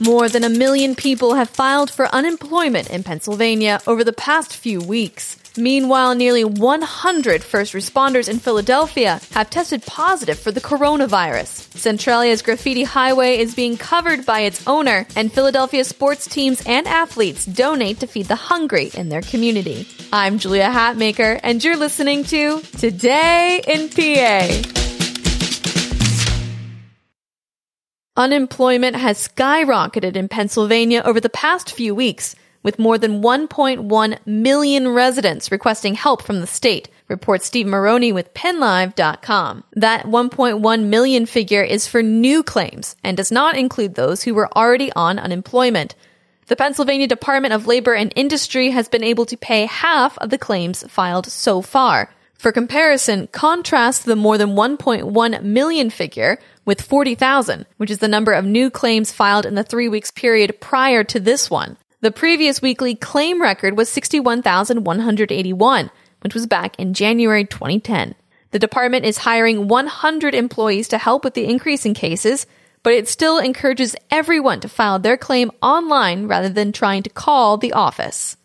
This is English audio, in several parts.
More than a million people have filed for unemployment in Pennsylvania over the past few weeks. Meanwhile, nearly 100 first responders in Philadelphia have tested positive for the coronavirus. Centralia's graffiti highway is being covered by its owner, and Philadelphia sports teams and athletes donate to feed the hungry in their community. I'm Julia Hatmaker, and you're listening to Today in PA. Unemployment has skyrocketed in Pennsylvania over the past few weeks, with more than 1.1 million residents requesting help from the state, reports Steve Marroni with PennLive.com. That 1.1 million figure is for new claims and does not include those who were already on unemployment. The Pennsylvania Department of Labor and Industry has been able to pay half of the claims filed so far. For comparison, contrast the more than 1.1 million figure with 40,000, which is the number of new claims filed in the three weeks period prior to this one. The previous weekly claim record was 61,181, which was back in January 2010. The department is hiring 100 employees to help with the increase in cases, but it still encourages everyone to file their claim online rather than trying to call the office.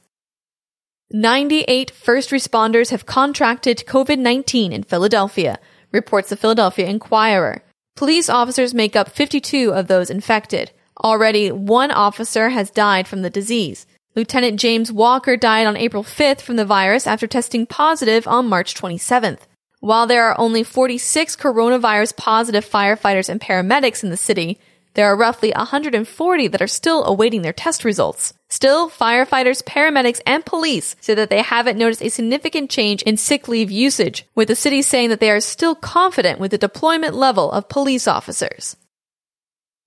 98 first responders have contracted COVID 19 in Philadelphia, reports the Philadelphia Inquirer. Police officers make up 52 of those infected. Already, one officer has died from the disease. Lieutenant James Walker died on April 5th from the virus after testing positive on March 27th. While there are only 46 coronavirus positive firefighters and paramedics in the city, there are roughly 140 that are still awaiting their test results. Still, firefighters, paramedics, and police say that they haven't noticed a significant change in sick leave usage, with the city saying that they are still confident with the deployment level of police officers.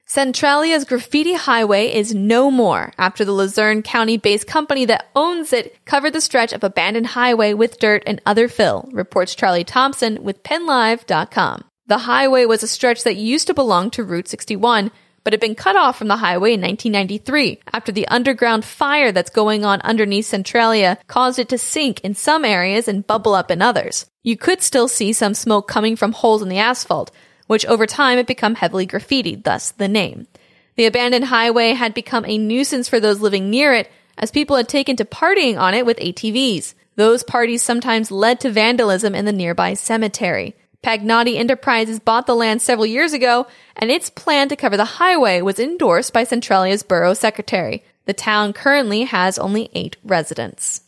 Centralia's graffiti highway is no more after the Luzerne County based company that owns it covered the stretch of abandoned highway with dirt and other fill, reports Charlie Thompson with PennLive.com. The highway was a stretch that used to belong to Route 61, but had been cut off from the highway in 1993 after the underground fire that's going on underneath Centralia caused it to sink in some areas and bubble up in others. You could still see some smoke coming from holes in the asphalt, which over time had become heavily graffitied, thus the name. The abandoned highway had become a nuisance for those living near it as people had taken to partying on it with ATVs. Those parties sometimes led to vandalism in the nearby cemetery. Pagnotti Enterprises bought the land several years ago, and its plan to cover the highway was endorsed by Centralia's borough secretary. The town currently has only eight residents.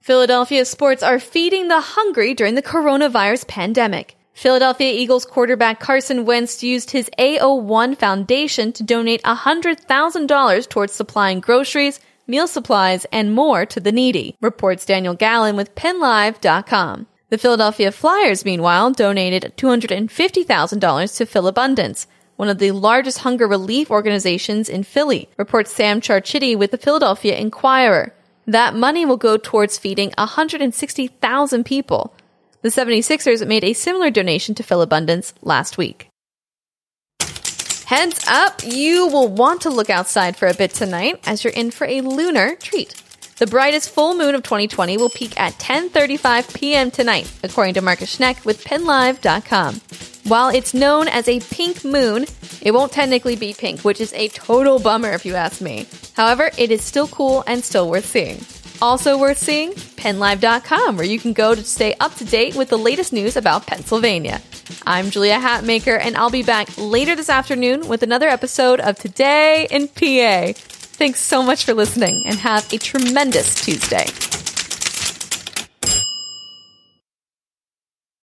Philadelphia sports are feeding the hungry during the coronavirus pandemic. Philadelphia Eagles quarterback Carson Wentz used his AO1 Foundation to donate $100,000 towards supplying groceries, meal supplies, and more to the needy, reports Daniel Gallen with PennLive.com. The Philadelphia Flyers, meanwhile, donated $250,000 to Philabundance, one of the largest hunger relief organizations in Philly, reports Sam Carchidi with the Philadelphia Inquirer. That money will go towards feeding 160,000 people. The 76ers made a similar donation to Philabundance last week. Heads up, you will want to look outside for a bit tonight as you're in for a lunar treat. The brightest full moon of 2020 will peak at 10:35 p.m. tonight, according to Marcus Schneck with PennLive.com. While it's known as a pink moon, it won't technically be pink, which is a total bummer if you ask me. However, it is still cool and still worth seeing. Also worth seeing, PennLive.com, where you can go to stay up to date with the latest news about Pennsylvania. I'm Julia Hatmaker, and I'll be back later this afternoon with another episode of Today in PA. Thanks so much for listening and have a tremendous Tuesday.